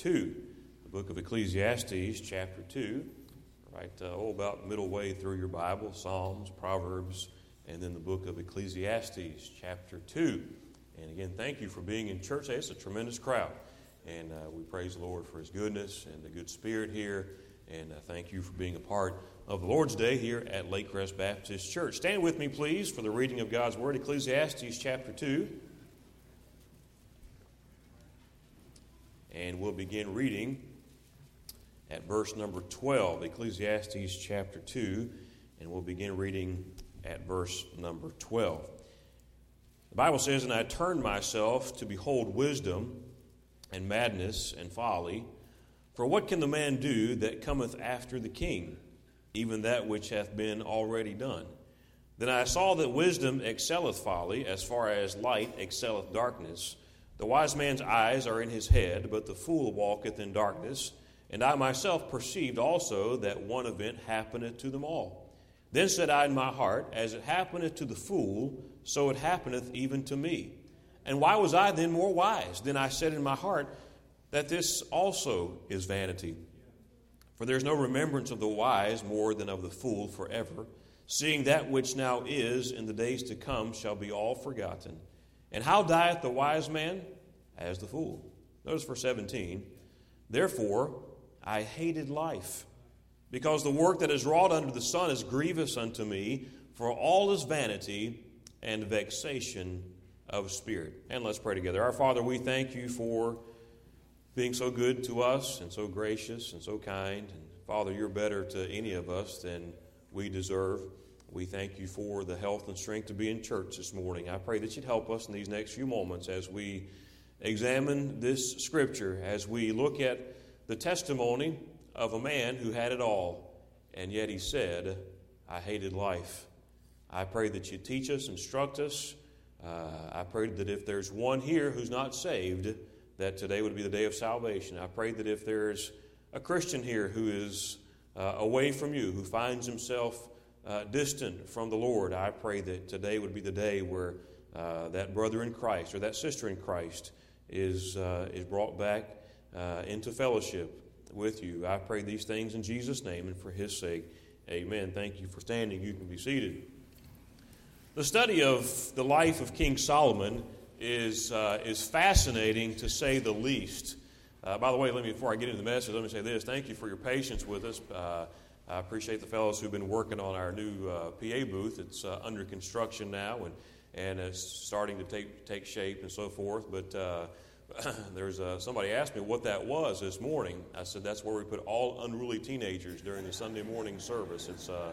2. The book of Ecclesiastes, chapter 2. Right, uh, oh, about middle way through your Bible Psalms, Proverbs, and then the book of Ecclesiastes, chapter 2. And again, thank you for being in church. It's a tremendous crowd. And uh, we praise the Lord for his goodness and the good spirit here. And uh, thank you for being a part of the Lord's Day here at Lake Crest Baptist Church. Stand with me, please, for the reading of God's Word, Ecclesiastes chapter 2. And we'll begin reading at verse number 12, Ecclesiastes chapter 2, and we'll begin reading at verse number 12. The Bible says, And I turned myself to behold wisdom and madness and folly. For what can the man do that cometh after the king, even that which hath been already done? Then I saw that wisdom excelleth folly, as far as light excelleth darkness. The wise man's eyes are in his head, but the fool walketh in darkness. And I myself perceived also that one event happeneth to them all. Then said I in my heart, As it happeneth to the fool, so it happeneth even to me. And why was I then more wise? Then I said in my heart, That this also is vanity. For there is no remembrance of the wise more than of the fool forever, seeing that which now is in the days to come shall be all forgotten. And how dieth the wise man? As the fool. Notice verse 17. Therefore, I hated life, because the work that is wrought under the sun is grievous unto me, for all is vanity and vexation of spirit. And let's pray together. Our Father, we thank you for being so good to us and so gracious and so kind. And Father, you're better to any of us than we deserve. We thank you for the health and strength to be in church this morning. I pray that you'd help us in these next few moments as we examine this scripture, as we look at the testimony of a man who had it all, and yet he said, I hated life. I pray that you teach us, instruct us. Uh, I pray that if there's one here who's not saved, that today would be the day of salvation. I pray that if there's a Christian here who is uh, away from you, who finds himself uh, distant from the Lord, I pray that today would be the day where uh, that brother in Christ or that sister in Christ is, uh, is brought back uh, into fellowship with you. I pray these things in Jesus' name and for his sake. Amen. Thank you for standing. You can be seated. The study of the life of King Solomon is, uh, is fascinating to say the least. Uh, by the way, let me before I get into the message, let me say this: Thank you for your patience with us. Uh, I appreciate the fellows who've been working on our new uh, PA booth. It's uh, under construction now and, and it's starting to take, take shape and so forth. But uh, there's uh, somebody asked me what that was this morning. I said that's where we put all unruly teenagers during the Sunday morning service. It's, uh,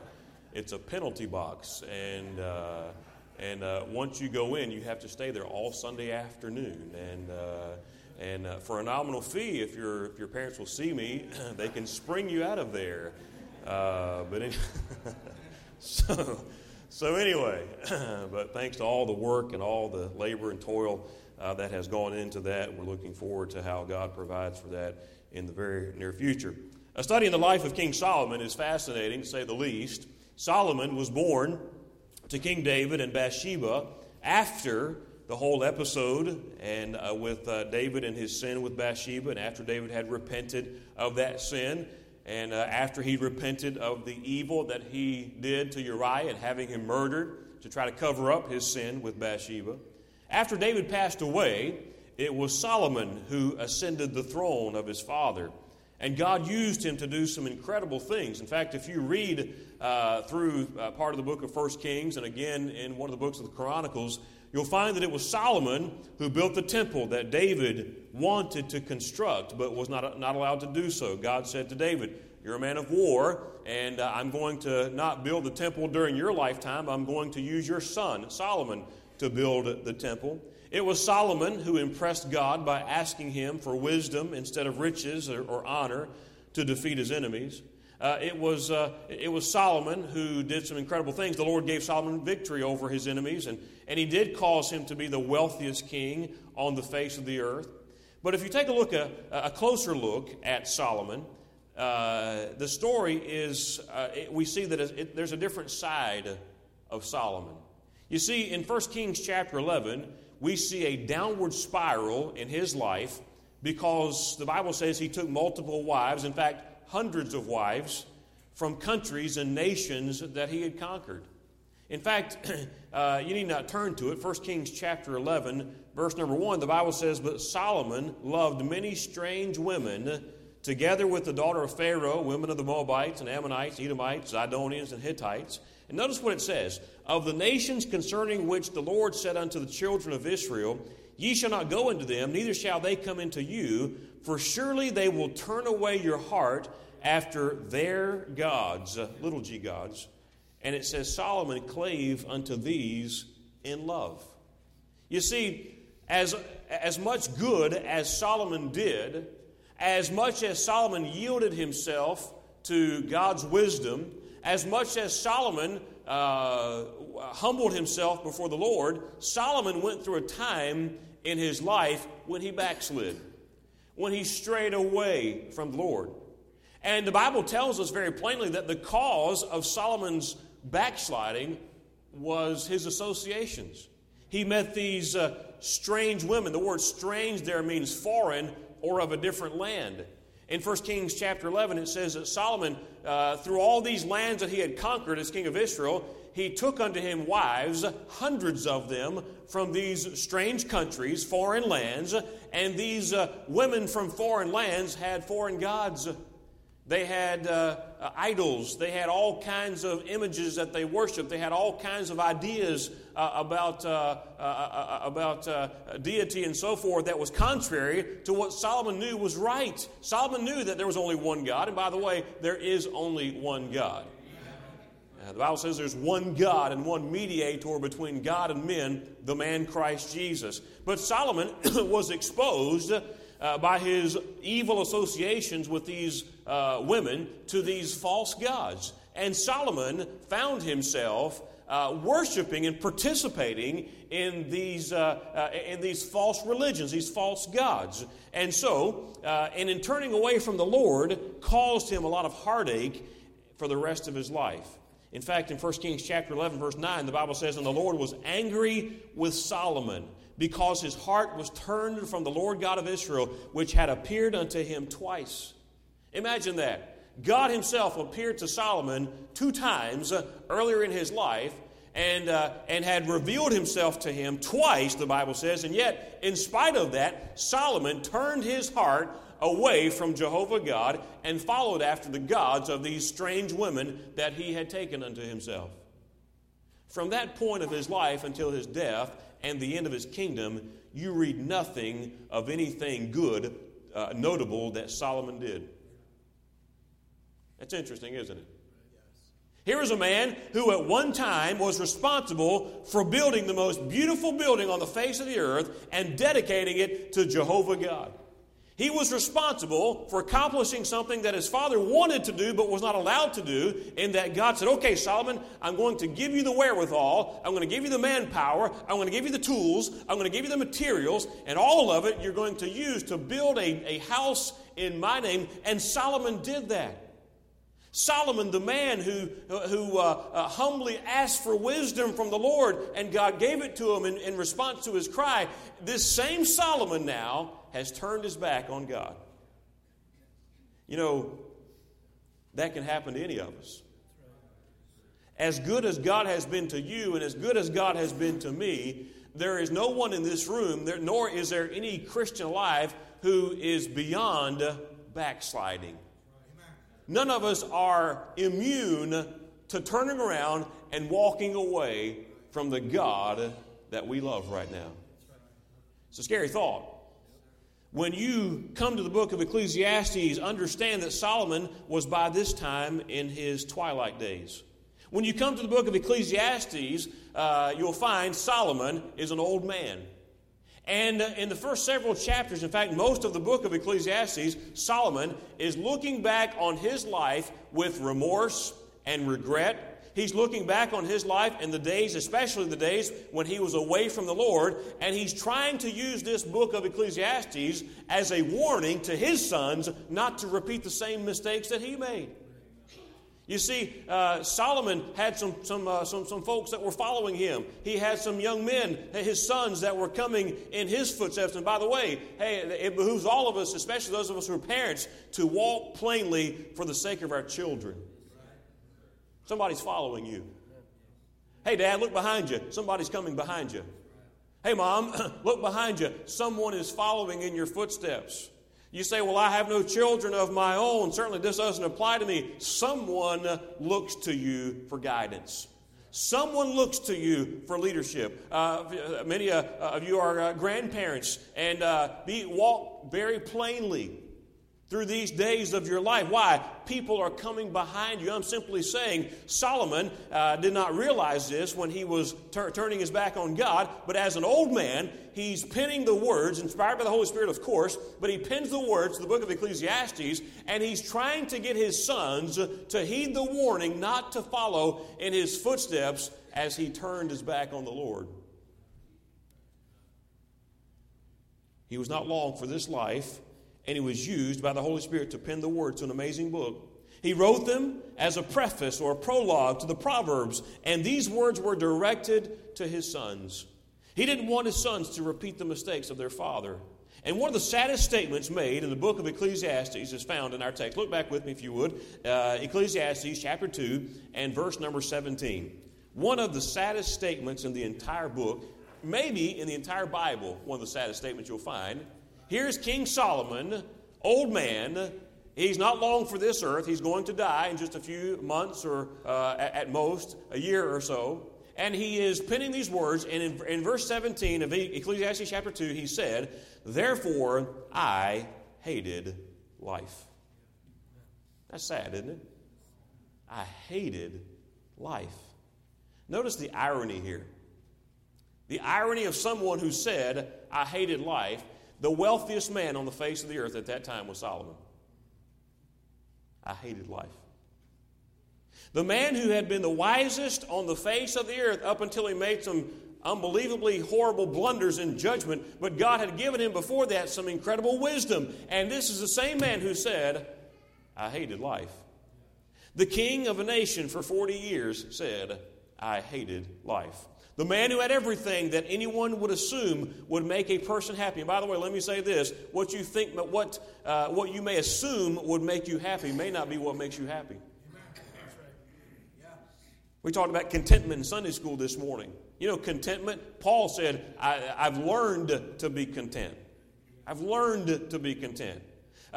it's a penalty box. And, uh, and once you go in, you have to stay there all Sunday afternoon. And and uh, for a nominal fee, if, your if your parents will see me, they can spring you out of there. Uh, but any, so, so anyway, but thanks to all the work and all the labor and toil uh, that has gone into that, we're looking forward to how God provides for that in the very near future. A study in the life of King Solomon is fascinating, to say the least. Solomon was born to King David and Bathsheba after the whole episode and uh, with uh, David and his sin with Bathsheba, and after David had repented of that sin, and uh, after he repented of the evil that he did to Uriah and having him murdered to try to cover up his sin with Bathsheba. After David passed away, it was Solomon who ascended the throne of his father. And God used him to do some incredible things. In fact, if you read uh, through uh, part of the book of First Kings and again in one of the books of the Chronicles, you'll find that it was Solomon who built the temple that David wanted to construct but was not, not allowed to do so. God said to David, You're a man of war, and uh, I'm going to not build the temple during your lifetime. I'm going to use your son, Solomon, to build the temple. It was Solomon who impressed God by asking him for wisdom instead of riches or, or honor to defeat his enemies. Uh, it, was, uh, it was Solomon who did some incredible things. The Lord gave Solomon victory over his enemies, and, and he did cause him to be the wealthiest king on the face of the earth. But if you take a look, a, a closer look at Solomon, uh, the story is, uh, it, we see that it, there's a different side of Solomon. You see, in 1 Kings chapter 11, we see a downward spiral in his life because the Bible says he took multiple wives, in fact, hundreds of wives, from countries and nations that he had conquered. In fact, uh, you need not turn to it. 1 Kings chapter 11, verse number 1, the Bible says, But Solomon loved many strange women, together with the daughter of Pharaoh, women of the Moabites and Ammonites, Edomites, Zidonians, and Hittites. And notice what it says Of the nations concerning which the Lord said unto the children of Israel, Ye shall not go into them, neither shall they come into you, for surely they will turn away your heart after their gods, uh, little g gods. And it says, Solomon clave unto these in love. You see, as, as much good as Solomon did, as much as Solomon yielded himself to God's wisdom, as much as Solomon uh, humbled himself before the Lord, Solomon went through a time in his life when he backslid, when he strayed away from the Lord. And the Bible tells us very plainly that the cause of Solomon's backsliding was his associations. He met these uh, strange women. The word strange there means foreign or of a different land. In 1 Kings chapter 11, it says that Solomon, uh, through all these lands that he had conquered as king of Israel, he took unto him wives, hundreds of them, from these strange countries, foreign lands, and these uh, women from foreign lands had foreign gods. They had uh, uh, idols. They had all kinds of images that they worshiped. They had all kinds of ideas uh, about, uh, uh, about deity and so forth that was contrary to what Solomon knew was right. Solomon knew that there was only one God. And by the way, there is only one God. The Bible says there's one God and one mediator between God and men, the man Christ Jesus. But Solomon was exposed uh, by his evil associations with these uh, women to these false gods. And Solomon found himself uh, worshiping and participating in these, uh, uh, in these false religions, these false gods. And so, uh, and in turning away from the Lord, caused him a lot of heartache for the rest of his life. In fact, in 1 Kings chapter 11, verse 9, the Bible says, And the Lord was angry with Solomon because his heart was turned from the Lord God of Israel, which had appeared unto him twice. Imagine that. God himself appeared to Solomon two times uh, earlier in his life and, uh, and had revealed himself to him twice, the Bible says, and yet, in spite of that, Solomon turned his heart away from Jehovah God and followed after the gods of these strange women that he had taken unto himself. From that point of his life until his death, and the end of his kingdom, you read nothing of anything good, uh, notable that Solomon did. That's interesting, isn't it? Here is a man who at one time was responsible for building the most beautiful building on the face of the earth and dedicating it to Jehovah God. He was responsible for accomplishing something that his father wanted to do but was not allowed to do, in that God said, Okay, Solomon, I'm going to give you the wherewithal, I'm going to give you the manpower, I'm going to give you the tools, I'm going to give you the materials, and all of it you're going to use to build a, a house in my name. And Solomon did that. Solomon, the man who, who uh, uh, humbly asked for wisdom from the Lord, and God gave it to him in, in response to his cry, this same Solomon now has turned his back on God. You know, that can happen to any of us. As good as God has been to you and as good as God has been to me, there is no one in this room, there, nor is there any Christian alive who is beyond backsliding. None of us are immune to turning around and walking away from the God that we love right now. It's a scary thought. When you come to the book of Ecclesiastes, understand that Solomon was by this time in his twilight days. When you come to the book of Ecclesiastes, uh, you'll find Solomon is an old man. And uh, in the first several chapters, in fact, most of the book of Ecclesiastes, Solomon is looking back on his life with remorse and regret He's looking back on his life in the days, especially the days when he was away from the Lord, and he's trying to use this book of Ecclesiastes as a warning to his sons not to repeat the same mistakes that he made. You see, uh, Solomon had some, some, uh, some, some folks that were following him. He had some young men, his sons, that were coming in his footsteps. And by the way, hey, it behooves all of us, especially those of us who are parents, to walk plainly for the sake of our children. Somebody's following you. Hey, Dad, look behind you. Somebody's coming behind you. Hey, Mom, look behind you. Someone is following in your footsteps. You say, Well, I have no children of my own. Certainly, this doesn't apply to me. Someone looks to you for guidance. Someone looks to you for leadership. Uh, many uh, of you are uh, grandparents, and uh, be, walk very plainly through these days of your life. Why? People are coming behind you. I'm simply saying Solomon uh, did not realize this when he was tur- turning his back on God, but as an old man, he's penning the words, inspired by the Holy Spirit, of course, but he pens the words to the book of Ecclesiastes, and he's trying to get his sons to heed the warning not to follow in his footsteps as he turned his back on the Lord. He was not long for this life and he was used by the Holy Spirit to pen the words to an amazing book. He wrote them as a preface or a prologue to the Proverbs, and these words were directed to his sons. He didn't want his sons to repeat the mistakes of their father. And one of the saddest statements made in the book of Ecclesiastes is found in our text. Look back with me, if you would. Uh, Ecclesiastes chapter 2 and verse number 17. One of the saddest statements in the entire book, maybe in the entire Bible, one of the saddest statements you'll find, Here's King Solomon, old man. He's not long for this earth. He's going to die in just a few months or uh, at most a year or so. And he is penning these words. And in, in verse 17 of Ecclesiastes chapter 2, he said, Therefore I hated life. That's sad, isn't it? I hated life. Notice the irony here. The irony of someone who said, I hated life, the wealthiest man on the face of the earth at that time was Solomon. I hated life. The man who had been the wisest on the face of the earth up until he made some unbelievably horrible blunders in judgment, but God had given him before that some incredible wisdom. And this is the same man who said, I hated life. The king of a nation for 40 years said, I hated life. The man who had everything that anyone would assume would make a person happy. And by the way, let me say this: what you think, what uh, what you may assume would make you happy may not be what makes you happy. We talked about contentment in Sunday school this morning. You know, contentment. Paul said, I, "I've learned to be content. I've learned to be content."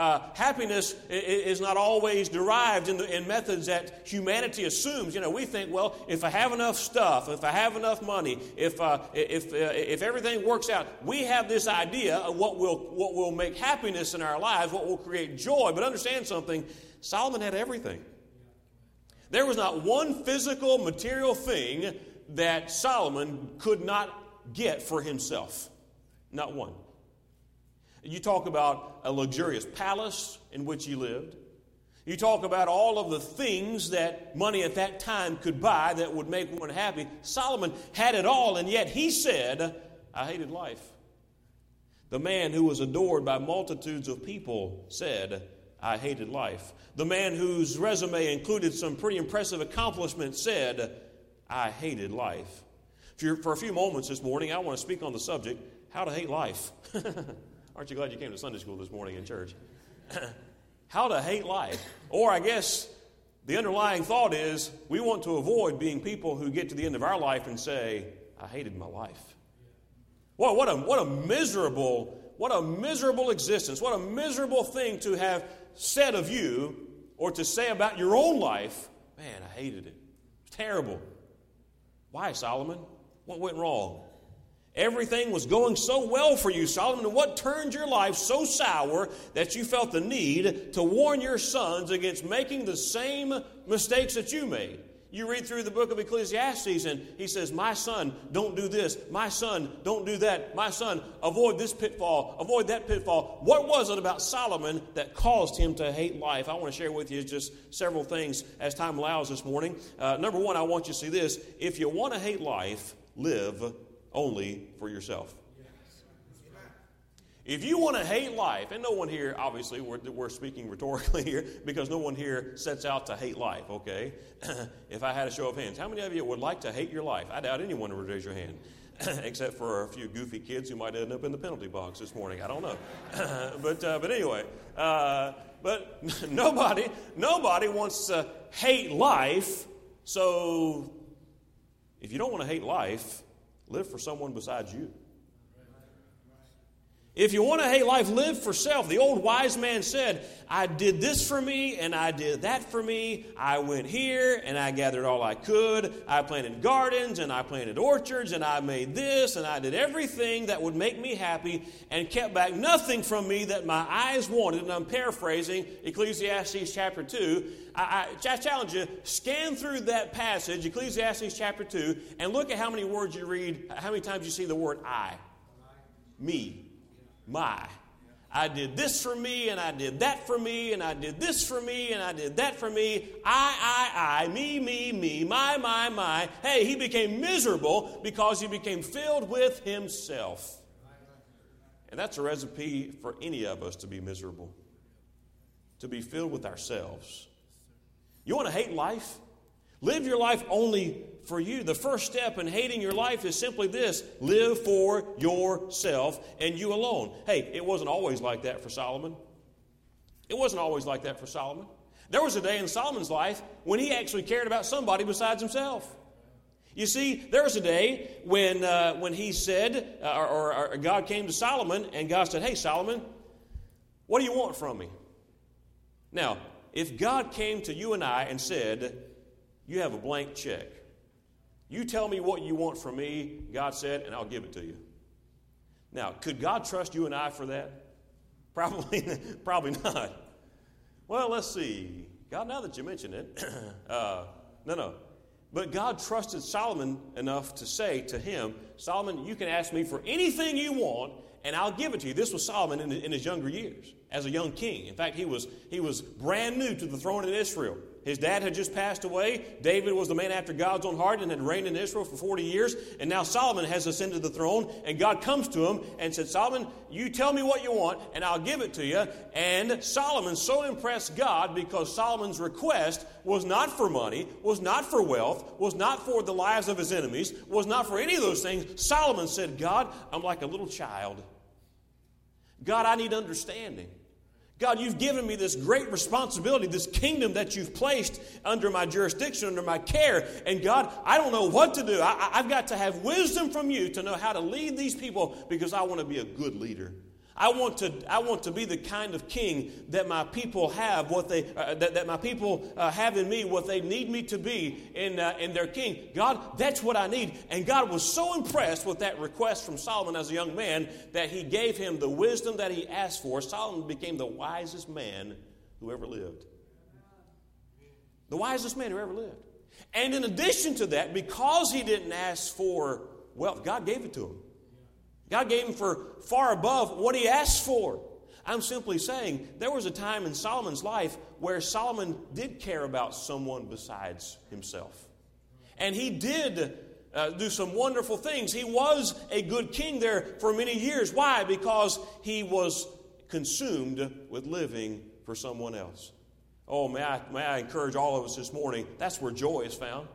Uh, happiness is not always derived in, the, in methods that humanity assumes. You know, we think, well, if I have enough stuff, if I have enough money, if, uh, if, uh, if everything works out, we have this idea of what will, what will make happiness in our lives, what will create joy. But understand something Solomon had everything. There was not one physical, material thing that Solomon could not get for himself. Not one. You talk about a luxurious palace in which he lived. You talk about all of the things that money at that time could buy that would make one happy. Solomon had it all, and yet he said, I hated life. The man who was adored by multitudes of people said, I hated life. The man whose resume included some pretty impressive accomplishments said, I hated life. For a few moments this morning, I want to speak on the subject how to hate life. Aren't you glad you came to Sunday school this morning in church? How to hate life. Or I guess the underlying thought is we want to avoid being people who get to the end of our life and say, I hated my life. Well, what a, what a miserable, what a miserable existence. What a miserable thing to have said of you or to say about your own life. Man, I hated it. It's terrible. Why, Solomon? What went wrong? Everything was going so well for you, Solomon. What turned your life so sour that you felt the need to warn your sons against making the same mistakes that you made? You read through the book of Ecclesiastes, and he says, My son, don't do this. My son, don't do that. My son, avoid this pitfall. Avoid that pitfall. What was it about Solomon that caused him to hate life? I want to share with you just several things as time allows this morning. Uh, number one, I want you to see this. If you want to hate life, live only for yourself. If you want to hate life, and no one here, obviously, we're, we're speaking rhetorically here because no one here sets out to hate life, okay? if I had a show of hands, how many of you would like to hate your life? I doubt anyone would raise your hand, except for a few goofy kids who might end up in the penalty box this morning. I don't know. but, uh, but anyway, uh, but nobody, nobody wants to hate life, so if you don't want to hate life, live for someone besides you. If you want to hate life, live for self. The old wise man said, I did this for me and I did that for me. I went here and I gathered all I could. I planted gardens and I planted orchards and I made this and I did everything that would make me happy and kept back nothing from me that my eyes wanted. And I'm paraphrasing Ecclesiastes chapter 2. I, I, I challenge you, scan through that passage, Ecclesiastes chapter 2, and look at how many words you read, how many times you see the word I. Me my. I did this for me, and I did that for me, and I did this for me, and I did that for me. I, I, I, me, me, me, my, my, my. Hey, he became miserable because he became filled with himself. And that's a recipe for any of us to be miserable, to be filled with ourselves. You want to hate life? Live your life only for you. The first step in hating your life is simply this live for yourself and you alone. Hey, it wasn't always like that for Solomon. It wasn't always like that for Solomon. There was a day in Solomon's life when he actually cared about somebody besides himself. You see, there was a day when, uh, when he said, uh, or, or God came to Solomon, and God said, Hey, Solomon, what do you want from me? Now, if God came to you and I and said, You have a blank check, you tell me what you want from me, God said, and I'll give it to you. Now, could God trust you and I for that? Probably, probably not. Well, let's see. God, now that you mention it, uh, no, no. But God trusted Solomon enough to say to him, Solomon, you can ask me for anything you want, and I'll give it to you. This was Solomon in, in his younger years as a young king. In fact, he was, he was brand new to the throne in Israel. His dad had just passed away. David was the man after God's own heart and had reigned in Israel for 40 years. And now Solomon has ascended the throne. And God comes to him and said, Solomon, you tell me what you want, and I'll give it to you. And Solomon so impressed God because Solomon's request was not for money, was not for wealth, was not for the lives of his enemies, was not for any of those things. Solomon said, God, I'm like a little child. God, I need understanding. God, you've given me this great responsibility, this kingdom that you've placed under my jurisdiction, under my care. And God, I don't know what to do. I, have got to have wisdom from you to know how to lead these people because I want to be a good leader. I want to, I want to be the kind of king that my people have, what they, uh, that, that my people uh, have in me, what they need me to be in, uh, in their king. God, that's what I need. And God was so impressed with that request from Solomon as a young man that he gave him the wisdom that he asked for. Solomon became the wisest man who ever lived. The wisest man who ever lived. And in addition to that, because he didn't ask for wealth, God gave it to him. God gave him for far above what he asked for. I'm simply saying there was a time in Solomon's life where Solomon did care about someone besides himself. And he did uh, do some wonderful things. He was a good king there for many years. Why? Because he was consumed with living for someone else. Oh, may I, may I encourage all of us this morning? That's where joy is found.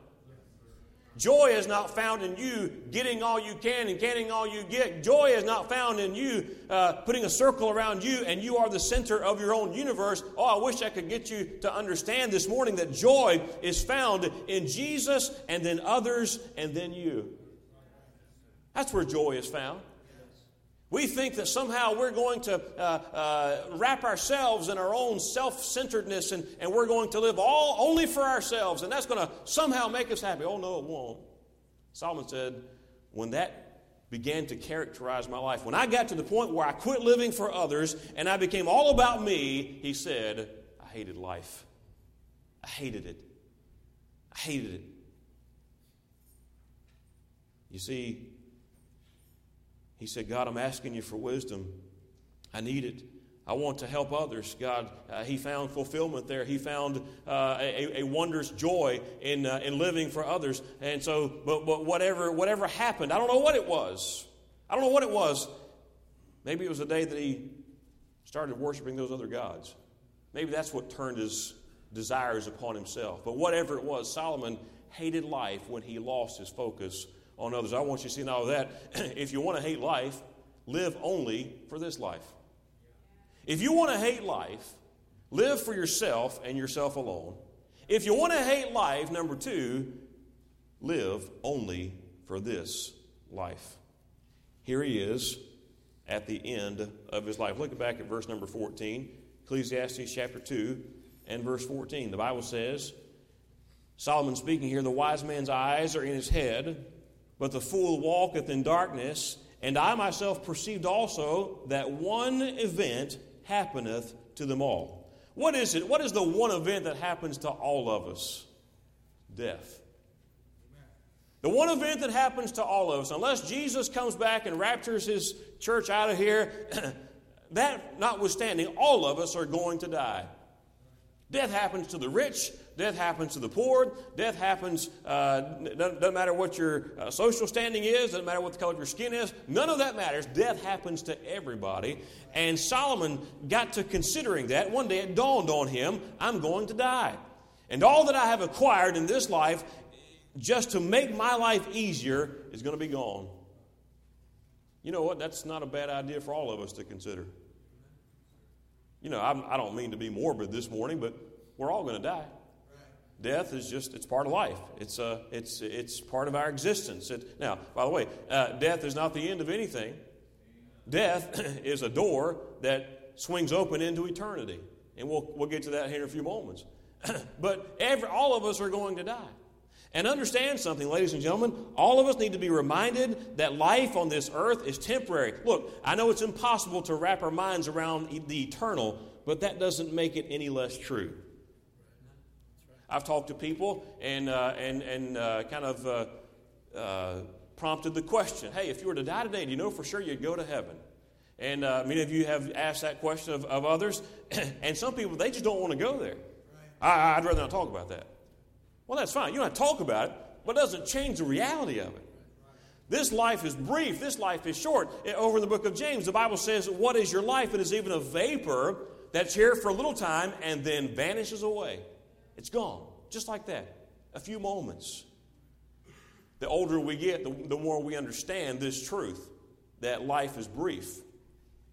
Joy is not found in you getting all you can and getting all you get. Joy is not found in you uh, putting a circle around you and you are the center of your own universe. Oh, I wish I could get you to understand this morning that joy is found in Jesus and then others and then you. That's where joy is found. We think that somehow we're going to uh, uh, wrap ourselves in our own self centeredness and, and we're going to live all only for ourselves, and that's going to somehow make us happy. Oh, no, it won't. Solomon said, when that began to characterize my life, when I got to the point where I quit living for others and I became all about me, he said, I hated life. I hated it. I hated it. You see, he said, God, I'm asking you for wisdom. I need it. I want to help others. God, uh, he found fulfillment there. He found uh, a, a, wondrous joy in, uh, in living for others. And so, but, but whatever, whatever happened, I don't know what it was. I don't know what it was. Maybe it was the day that he started worshiping those other gods. Maybe that's what turned his desires upon himself. But whatever it was, Solomon hated life when he lost his focus on others. I want you to see now that if you want to hate life, live only for this life. If you want to hate life, live for yourself and yourself alone. If you want to hate life, number two, live only for this life. Here he is at the end of his life. Look back at verse number 14, Ecclesiastes chapter 2 and verse 14. The Bible says, Solomon speaking here, the wise man's eyes are in his head, but the fool walketh in darkness. And I myself perceived also that one event happeneth to them all. What is it? What is the one event that happens to all of us? Death. The one event that happens to all of us, unless Jesus comes back and raptures his church out of here, that notwithstanding, all of us are going to die. Death happens to the rich. Death happens to the poor. Death happens, uh, doesn't, doesn't, matter what your uh, social standing is, doesn't matter what the color of your skin is. None of that matters. Death happens to everybody. And Solomon got to considering that. One day it dawned on him I'm going to die. And all that I have acquired in this life, just to make my life easier, is going to be gone. You know what? That's not a bad idea for all of us to consider. You know, I'm, I do not mean to be morbid this morning, but we're all going to die. Death is just, it's part of life. It's, uh, it's, it's part of our existence. It, now, by the way, uh, death is not the end of anything. Death is a door that swings open into eternity. And we'll, we'll get to that here in a few moments. but every, all of us are going to die. And understand something, ladies and gentlemen, all of us need to be reminded that life on this earth is temporary. Look, I know it's impossible to wrap our minds around the eternal, but that doesn't make it any less true. I've talked to people and, uh, and, and uh, kind of uh, uh prompted the question hey, if you were to die today, do you know for sure you'd go to heaven? And uh, many of you have asked that question of, of others, and some people, they just don't want to go there. I, I'd rather not talk about that. Well, that's fine. You don't talk about it, but it doesn't change the reality of it. This life is brief. This life is short. Eh, over in the book of James, the Bible says, What is your life? It is even a vapor that's here for a little time and then vanishes away. It's gone, just like that. A few moments. The older we get, the, the more we understand this truth that life is brief.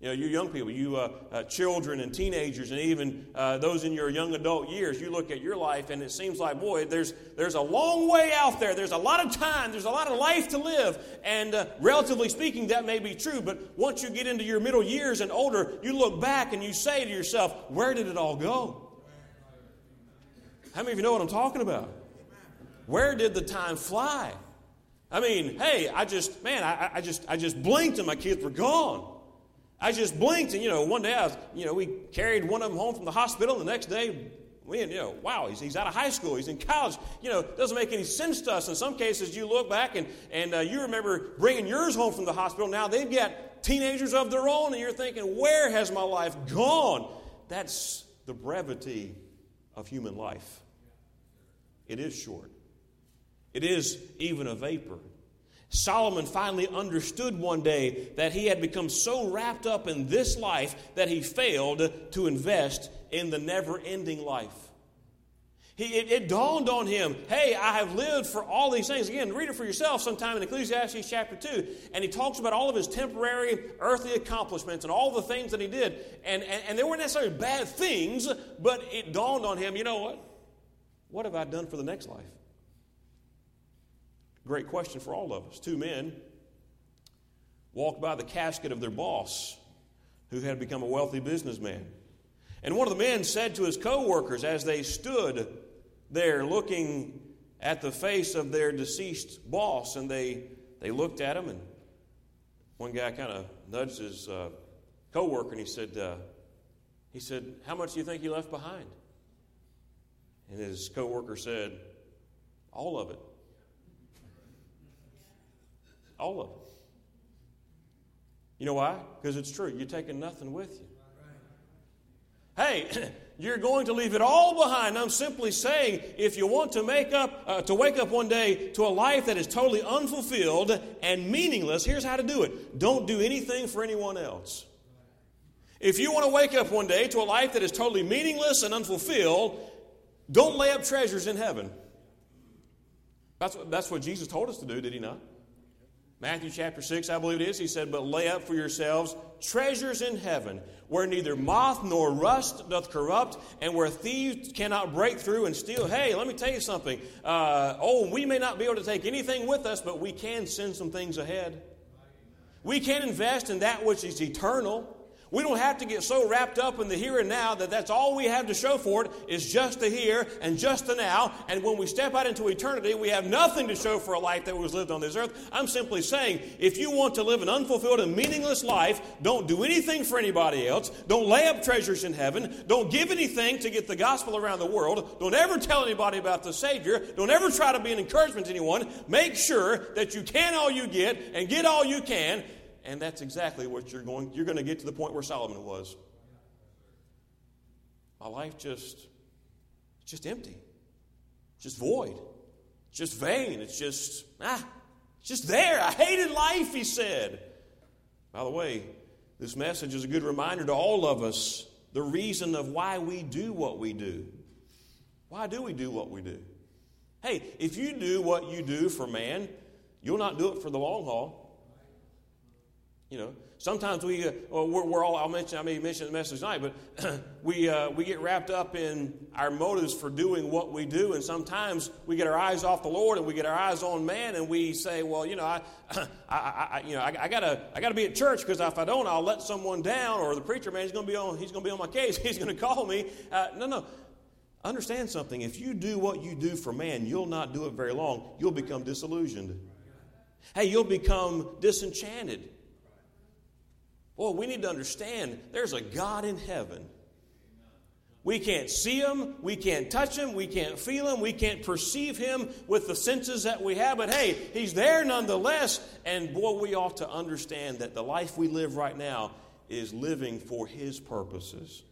You know, you young people, you uh, uh, children and teenagers, and even uh, those in your young adult years, you look at your life and it seems like, boy, there's, there's a long way out there. There's a lot of time. There's a lot of life to live. And uh, relatively speaking, that may be true. But once you get into your middle years and older, you look back and you say to yourself, where did it all go? How many of you know what I'm talking about? Where did the time fly? I mean, hey, I just, man, I, I just, I just blinked and my kids were gone. I just blinked, and you know, one day I was, you know, we carried one of them home from the hospital. The next day, we, you know, wow, he's, he's out of high school, he's in college. You know, doesn't make any sense to us. In some cases, you look back and and uh, you remember bringing yours home from the hospital. Now they've got teenagers of their own, and you're thinking, where has my life gone? That's the brevity of human life. It is short. It is even a vapor. Solomon finally understood one day that he had become so wrapped up in this life that he failed to invest in the never ending life. He, it, it, dawned on him, hey, I have lived for all these things. Again, read it for yourself sometime in Ecclesiastes chapter 2. And he talks about all of his temporary earthly accomplishments and all the things that he did. And, and, and they weren't necessarily bad things, but it dawned on him, you know what? What have I done for the next life? Great question for all of us. Two men walked by the casket of their boss, who had become a wealthy businessman. And one of the men said to his co-workers as they stood there looking at the face of their deceased boss, and they, they looked at him, and one guy kind of nudged his uh, co-worker, and he said, uh, he said, how much do you think he left behind? And his co-worker said, all of it. All of it. You know why? Because it's true. You're taking nothing with you. Hey, you're going to leave it all behind. I'm simply saying if you want to make up uh, to wake up one day to a life that is totally unfulfilled and meaningless, here's how to do it. Don't do anything for anyone else. If you want to wake up one day to a life that is totally meaningless and unfulfilled, don't lay up treasures in heaven. That's what, that's what Jesus told us to do, did he not? Matthew chapter 6, I believe it is. He said, But lay up for yourselves treasures in heaven, where neither moth nor rust doth corrupt, and where thieves cannot break through and steal. Hey, let me tell you something. Uh, oh, we may not be able to take anything with us, but we can send some things ahead. We can invest in that which is eternal. We don't have to get so wrapped up in the here and now that that's all we have to show for it is just the here and just the now. And when we step out into eternity, we have nothing to show for a life that was lived on this earth. I'm simply saying, if you want to live an unfulfilled and meaningless life, don't do anything for anybody else. Don't lay up treasures in heaven. Don't give anything to get the gospel around the world. Don't ever tell anybody about the Savior. Don't ever try to be an encouragement to anyone. Make sure that you can all you get and get all you can and that's exactly what you're going you're going to get to the point where Solomon was. My life just just empty. Just void. Just vain. It's just ah, just there. I hated life, he said. By the way, this message is a good reminder to all of us the reason of why we do what we do. Why do we do what we do? Hey, if you do what you do for man, you'll not do it for the long haul. You know, sometimes we, uh, we're, we're, all, I'll mention, I may mention the message tonight, but we, uh, we get wrapped up in our motives for doing what we do, and sometimes we get our eyes off the Lord and we get our eyes on man, and we say, well, you know, I, I, I you know, I, I, gotta, I gotta be at church because if I don't, I'll let someone down, or the preacher man, he's gonna be on, he's gonna be on my case, he's gonna call me. Uh, no, no. Understand something. If you do what you do for man, you'll not do it very long. You'll become disillusioned. Hey, you'll become disenchanted. Well, we need to understand there's a God in heaven. We can't see him, we can't touch him, we can't feel him, we can't perceive him with the senses that we have, but hey, he's there nonetheless. And boy, we ought to understand that the life we live right now is living for his purposes.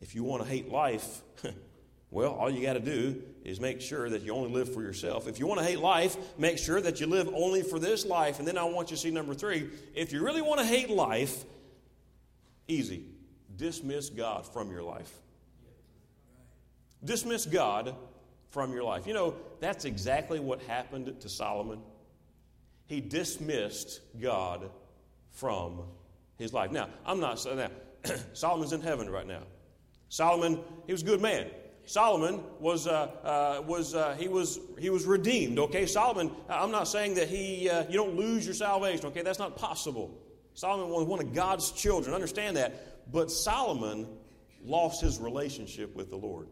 If you want to hate life, well, all you got to do is make sure that you only live for yourself. If you want to hate life, make sure that you live only for this life. And then I want you to see number three if you really want to hate life, easy, dismiss God from your life. Dismiss God from your life. You know, that's exactly what happened to Solomon. He dismissed God from his life. Now, I'm not saying that. Solomon's in heaven right now. Solomon, he was a good man. Solomon was, uh, uh, was, uh, he was, he was redeemed, okay? Solomon, I'm not saying that he, uh, you don't lose your salvation, okay? That's not possible. Solomon was one of God's children, understand that. But Solomon lost his relationship with the Lord.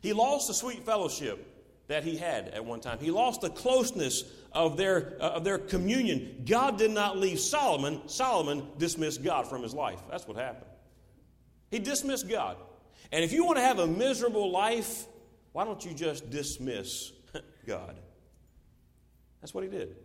He lost the sweet fellowship that he had at one time. He lost the closeness of their, uh, of their communion. God did not leave Solomon. Solomon dismissed God from his life. That's what happened. He dismissed God. And if you want to have a miserable life, why don't you just dismiss God? That's what he did.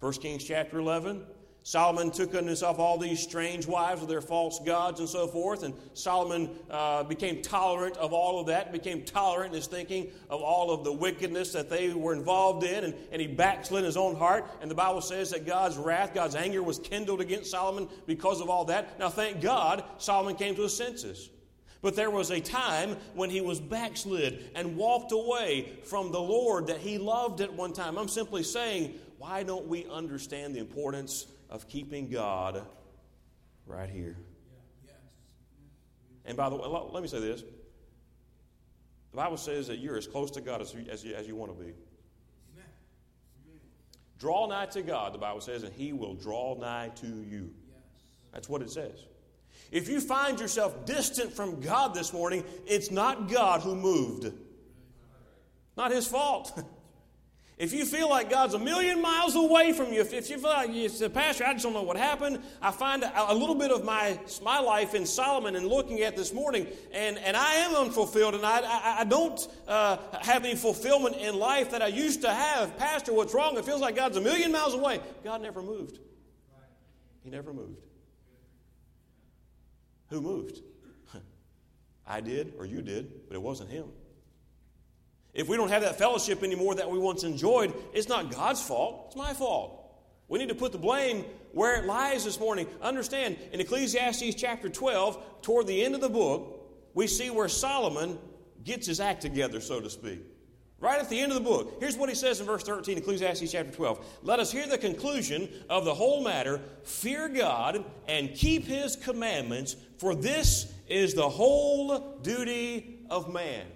1 Kings chapter 11. Solomon took unto himself all these strange wives with their false gods and so forth, and Solomon uh, became tolerant of all of that, became tolerant in his thinking of all of the wickedness that they were involved in, and, and he backslid in his own heart. And the Bible says that God's wrath, God's anger was kindled against Solomon because of all that. Now, thank God, Solomon came to his senses. But there was a time when he was backslid and walked away from the Lord that he loved at one time. I'm simply saying, why don't we understand the importance of keeping God right here? And by the way, let me say this. The Bible says that you're as close to God as you, as you, as you want to be. Draw nigh to God, the Bible says, and he will draw nigh to you. That's what it says. If you find yourself distant from God this morning, it's not God who moved. Not his fault. If you feel like God's a million miles away from you, if, you feel like you say, Pastor, I just don't know what happened, I find a, a, little bit of my, my life in Solomon and looking at this morning, and, and I am unfulfilled, and I, I, I don't uh, have any fulfillment in life that I used to have. Pastor, what's wrong? It feels like God's a million miles away. God never moved. He never moved. Who moved? I did or you did, but it wasn't him. If we don't have that fellowship anymore that we once enjoyed, it's not God's fault, it's my fault. We need to put the blame where it lies this morning. Understand, in Ecclesiastes chapter 12, toward the end of the book, we see where Solomon gets his act together, so to speak. Right at the end of the book. Here's what he says in verse 13, Ecclesiastes chapter 12. Let us hear the conclusion of the whole matter. Fear God and keep his commandments, for this is the whole duty of man.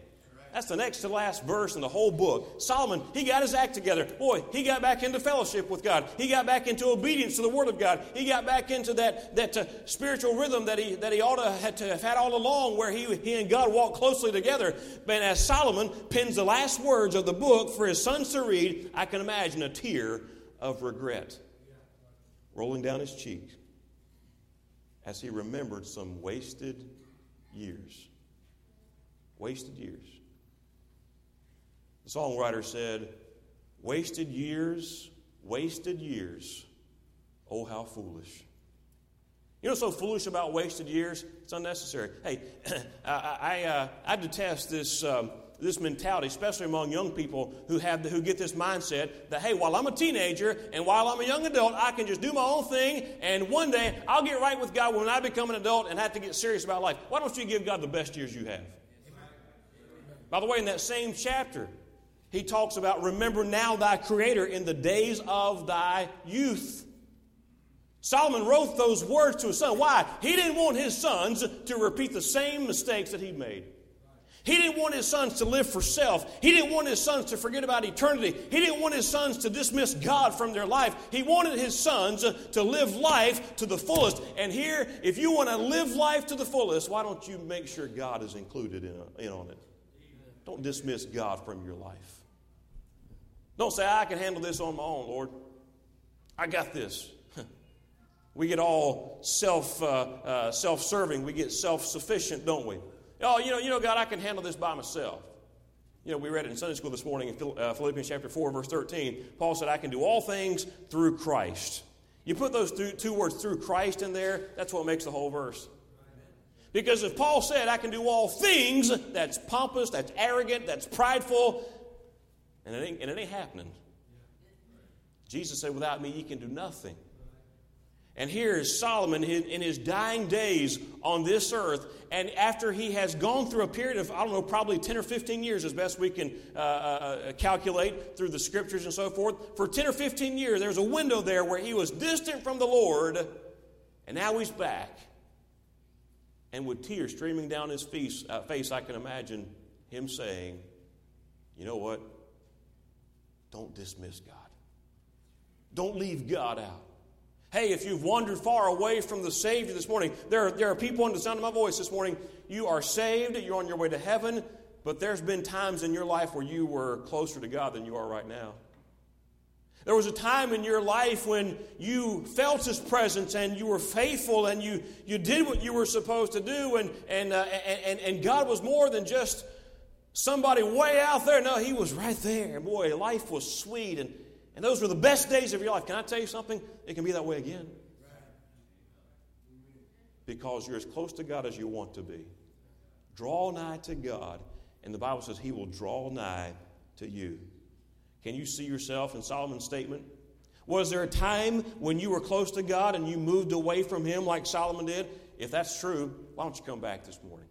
That's the next to last verse in the whole book. Solomon, he got his act together. Boy, he got back into fellowship with God. He got back into obedience to the Word of God. He got back into that, that uh, spiritual rhythm that he, that he ought to have, to have had all along, where he, he and God walked closely together. But as Solomon pens the last words of the book for his sons to read, I can imagine a tear of regret rolling down his cheek as he remembered some wasted years. Wasted years. The songwriter said, Wasted years, wasted years. Oh, how foolish. You know so foolish about wasted years? It's unnecessary. Hey, I, I, uh, I, detest this, um, this mentality, especially among young people who, have the, who get this mindset that, hey, while I'm a teenager and while I'm a young adult, I can just do my own thing, and one day I'll get right with God when I become an adult and have to get serious about life. Why don't you give God the best years you have? By the way, in that same chapter, he talks about remember now thy Creator in the days of thy youth. Solomon wrote those words to his son. Why? He didn't want his sons to repeat the same mistakes that he made. He didn't want his sons to live for self. He didn't want his sons to forget about eternity. He didn't want his sons to dismiss God from their life. He wanted his sons to live life to the fullest. And here, if you want to live life to the fullest, why don't you make sure God is included in, in on it? Don't dismiss God from your life. Don't say, I can handle this on my own, Lord. I got this. we get all self uh, uh, self serving. We get self sufficient, don't we? Oh, you know, you know, God, I can handle this by myself. You know, we read it in Sunday school this morning in uh, Philippians chapter 4, verse 13. Paul said, I can do all things through Christ. You put those two words through Christ in there, that's what makes the whole verse. Because if Paul said, I can do all things, that's pompous, that's arrogant, that's prideful, and it ain't, and it ain't happening. Jesus said, Without me, you can do nothing. And here is Solomon in his dying days on this earth. And after he has gone through a period of, I don't know, probably 10 or 15 years, as best we can uh, uh, uh calculate through the scriptures and so forth, for 10 or 15 years, there's a window there where he was distant from the Lord, and now he's back. And with tears streaming down his face, uh, face I can imagine him saying, You know what? Don't dismiss God. Don't leave God out. Hey, if you've wandered far away from the Savior this morning, there are, there are people under the sound of my voice this morning. You are saved, you're on your way to heaven, but there's been times in your life where you were closer to God than you are right now. There was a time in your life when you felt His presence and you were faithful and you, you did what you were supposed to do, and, and, uh, and, and God was more than just somebody way out there. No, he was right there. Boy, life was sweet. And, and those were the best days of your life. Can I tell you something? It can be that way again. Because you're as close to God as you want to be. Draw nigh to God, and the Bible says He will draw nigh to you. Can you see yourself in Solomon's statement? Was there a time when you were close to God and you moved away from Him like Solomon did? If that's true, why don't you come back this morning?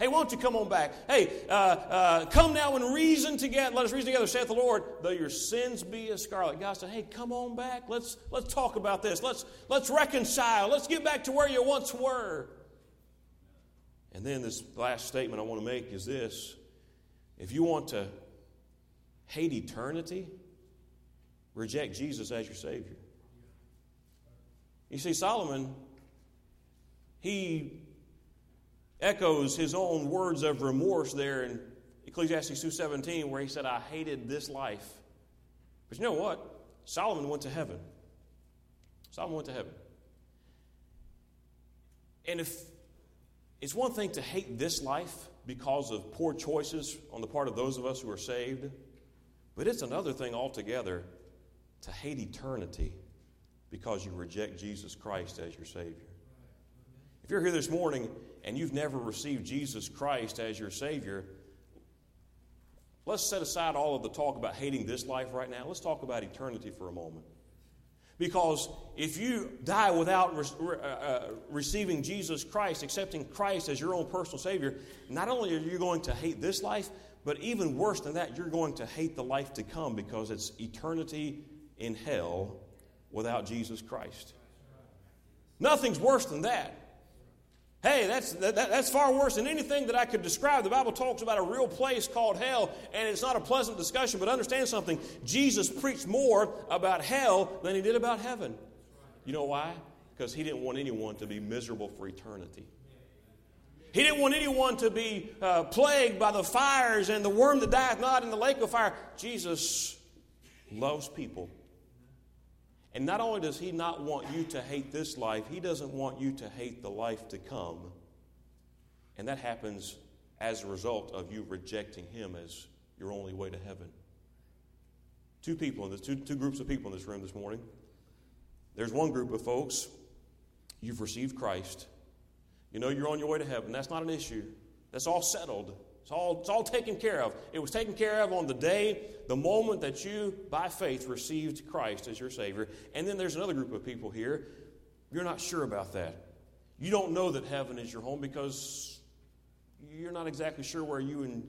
Hey, why don't you come on back? Hey, uh, uh, come now and reason together. Let us reason together, saith the Lord, though your sins be as scarlet. God said, hey, come on back. Let's, let's talk about this. Let's, let's reconcile. Let's get back to where you once were. And then this last statement I want to make is this. If you want to hate eternity, reject Jesus as your Savior. You see, Solomon, he echoes his own words of remorse there in Ecclesiastes 2:17 where he said I hated this life. But you know what? Solomon went to heaven. Solomon went to heaven. And if it's one thing to hate this life because of poor choices on the part of those of us who are saved, but it's another thing altogether to hate eternity because you reject Jesus Christ as your Savior. If you're here this morning and you've never received Jesus Christ as your Savior, let's set aside all of the talk about hating this life right now. Let's talk about eternity for a moment. Because if you die without re- uh, uh, receiving Jesus Christ, accepting Christ as your own personal Savior, not only are you going to hate this life, but even worse than that, you're going to hate the life to come because it's eternity in hell without Jesus Christ. Nothing's worse than that. Hey, that's, that, that's far worse than anything that I could describe. The Bible talks about a real place called hell, and it's not a pleasant discussion, but understand something. Jesus preached more about hell than he did about heaven. You know why? Because he didn't want anyone to be miserable for eternity. He didn't want anyone to be uh, plagued by the fires and the worm that dieth not in the lake of fire. Jesus loves people. And not only does he not want you to hate this life, he doesn't want you to hate the life to come. And that happens as a result of you rejecting him as your only way to heaven. Two people in this, two, two groups of people in this room this morning. There's one group of folks, you've received Christ. You know you're on your way to heaven. That's not an issue. That's all settled. It's all, it's all taken care of. It was taken care of on the day, the moment that you, by faith, received Christ as your Savior. And then there's another group of people here. You're not sure about that. You don't know that heaven is your home because you're not exactly sure where you and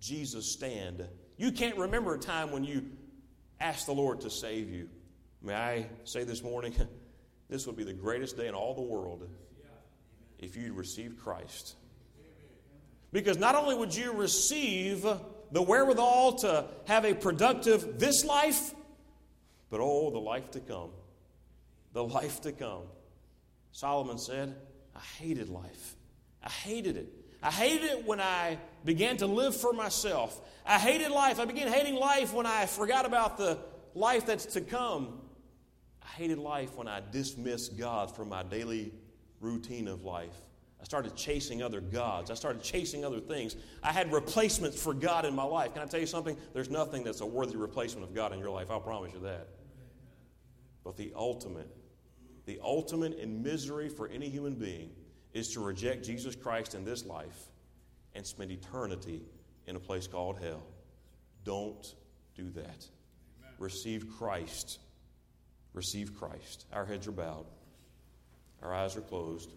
Jesus stand. You can't remember a time when you asked the Lord to save you. May I say this morning, this would be the greatest day in all the world if you'd received Christ. Because not only would you receive the wherewithal to have a productive this life, but oh, the life to come. The life to come. Solomon said, I hated life. I hated it. I hated it when I began to live for myself. I hated life. I began hating life when I forgot about the life that's to come. I hated life when I dismissed God from my daily routine of life. I started chasing other gods. I started chasing other things. I had replacements for God in my life. Can I tell you something? There's nothing that's a worthy replacement of God in your life. I'll promise you that. But the ultimate, the ultimate in misery for any human being is to reject Jesus Christ in this life and spend eternity in a place called hell. Don't do that. Amen. Receive Christ. Receive Christ. Our heads are bowed, our eyes are closed.